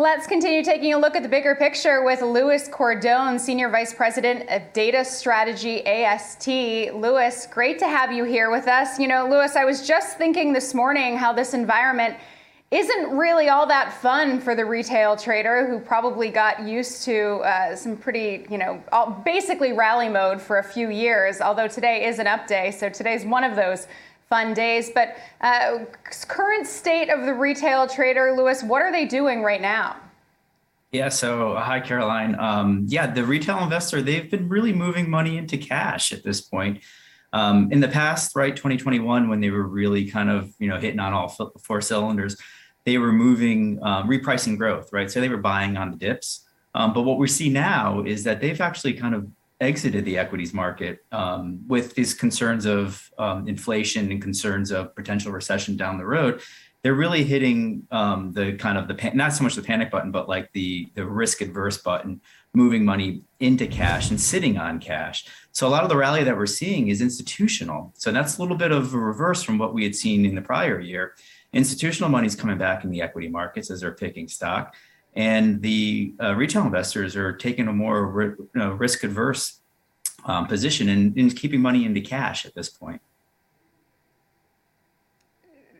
Let's continue taking a look at the bigger picture with Louis Cordone, Senior Vice President of Data Strategy AST. Louis, great to have you here with us. You know, Louis, I was just thinking this morning how this environment isn't really all that fun for the retail trader who probably got used to uh, some pretty, you know, all, basically rally mode for a few years, although today is an up day, so today's one of those fun days. But uh, current state of the retail trader, Louis, what are they doing right now? Yeah, so hi, Caroline. Um, yeah, the retail investor, they've been really moving money into cash at this point. Um, in the past, right, 2021, when they were really kind of, you know, hitting on all four cylinders, they were moving, um, repricing growth, right? So they were buying on the dips. Um, but what we see now is that they've actually kind of exited the equities market um, with these concerns of um, inflation and concerns of potential recession down the road, they're really hitting um, the kind of the pan- not so much the panic button, but like the the risk adverse button, moving money into cash and sitting on cash. So a lot of the rally that we're seeing is institutional. So that's a little bit of a reverse from what we had seen in the prior year. Institutional money is coming back in the equity markets as they're picking stock and the uh, retail investors are taking a more ri- you know, risk adverse um, position and, and keeping money into cash at this point.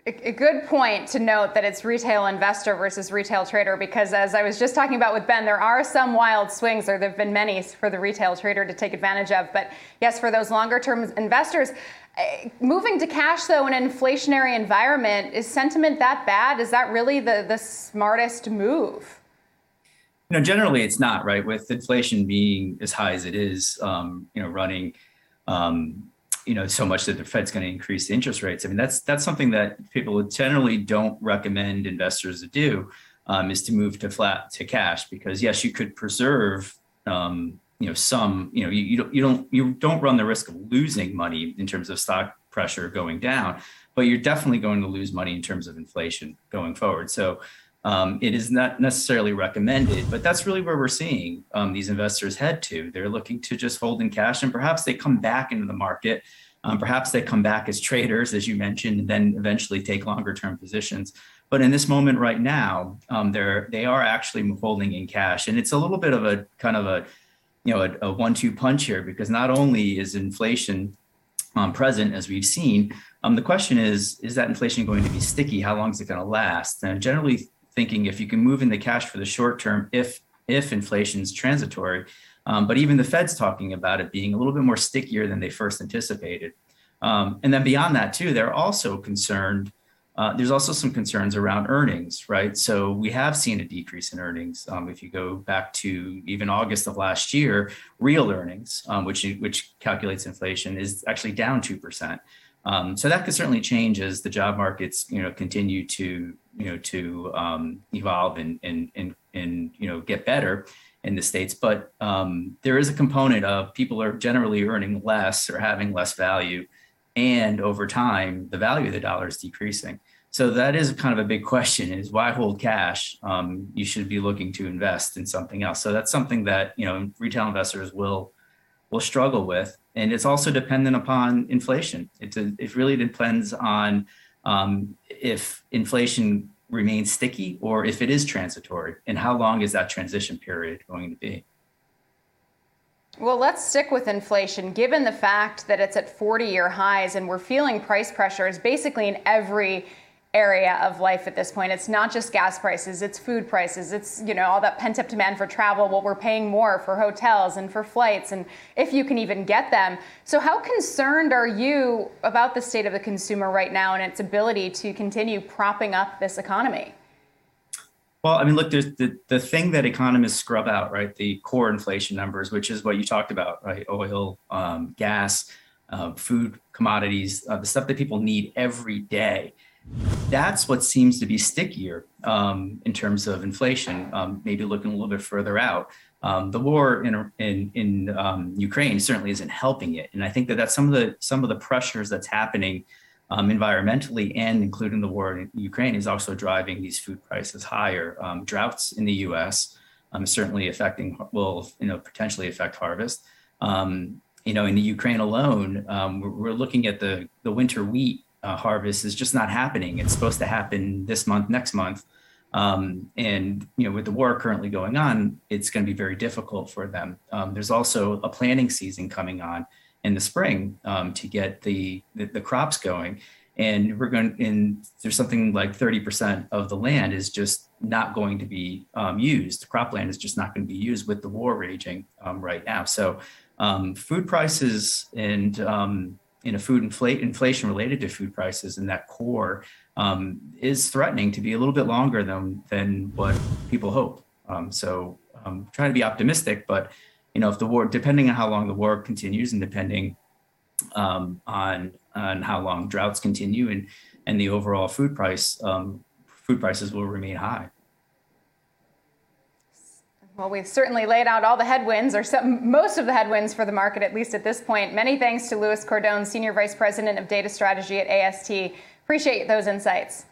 A good point to note that it's retail investor versus retail trader because, as I was just talking about with Ben, there are some wild swings, or there have been many for the retail trader to take advantage of. But yes, for those longer term investors, eh, moving to cash though in an inflationary environment, is sentiment that bad? Is that really the, the smartest move? You know, generally it's not right with inflation being as high as it is, um, you know, running, um, you know, so much that the Fed's going to increase the interest rates. I mean, that's that's something that people generally don't recommend investors to do, um, is to move to flat to cash because yes, you could preserve, um, you know, some, you know, you, you don't you don't you don't run the risk of losing money in terms of stock pressure going down, but you're definitely going to lose money in terms of inflation going forward. So um, it is not necessarily recommended, but that's really where we're seeing um, these investors head to. They're looking to just hold in cash, and perhaps they come back into the market. Um, perhaps they come back as traders, as you mentioned, and then eventually take longer term positions. But in this moment right now, um, they're they are actually holding in cash, and it's a little bit of a kind of a you know a, a one-two punch here because not only is inflation um, present as we've seen, um, the question is is that inflation going to be sticky? How long is it going to last? And generally thinking if you can move in the cash for the short term, if if inflation is transitory, um, but even the Fed's talking about it being a little bit more stickier than they first anticipated. Um, and then beyond that too, they're also concerned. Uh, there's also some concerns around earnings, right? So we have seen a decrease in earnings. Um, if you go back to even August of last year, real earnings, um, which which calculates inflation, is actually down two percent. Um, so that could certainly change as the job markets, you know, continue to, you know, to um, evolve and, and, and, and, you know, get better in the States. But um, there is a component of people are generally earning less or having less value. And over time, the value of the dollar is decreasing. So that is kind of a big question is why hold cash? Um, you should be looking to invest in something else. So that's something that, you know, retail investors will, will struggle with and it's also dependent upon inflation. It's a, it really depends on um, if inflation remains sticky or if it is transitory, and how long is that transition period going to be? Well, let's stick with inflation, given the fact that it's at 40 year highs and we're feeling price pressures basically in every area of life at this point. It's not just gas prices, it's food prices, it's, you know, all that pent up demand for travel, what we're paying more for hotels and for flights and if you can even get them. So how concerned are you about the state of the consumer right now and its ability to continue propping up this economy? Well, I mean, look, there's the, the thing that economists scrub out, right? The core inflation numbers, which is what you talked about, right? Oil, um, gas, uh, food, commodities, uh, the stuff that people need every day that's what seems to be stickier um, in terms of inflation. Um, maybe looking a little bit further out, um, the war in in, in um, Ukraine certainly isn't helping it, and I think that that's some of the some of the pressures that's happening um, environmentally and including the war in Ukraine is also driving these food prices higher. Um, droughts in the U.S. certainly affecting will you know potentially affect harvest. you know, in the Ukraine alone, we're, we're looking at the the winter wheat uh, harvest is just not happening. It's supposed to happen this month, next month. Um, and you know, with the war currently going on, it's going to be very difficult for them. Um, there's also a planting season coming on in the spring um, to get the, the, the crops going, and we're going. And there's something like 30% of the land is just not going to be um, used. Cropland is just not going to be used with the war raging um, right now. So, um, food prices and you know, food inflation related to food prices and that core um, is threatening to be a little bit longer than than what people hope. Um, so I'm trying to be optimistic, but you know, if the war, depending on how long the war continues, and depending um, on on how long droughts continue, and and the overall food price, um, food prices will remain high. Well, we've certainly laid out all the headwinds, or some, most of the headwinds for the market, at least at this point. Many thanks to Louis Cordone, Senior Vice President of Data Strategy at AST. Appreciate those insights.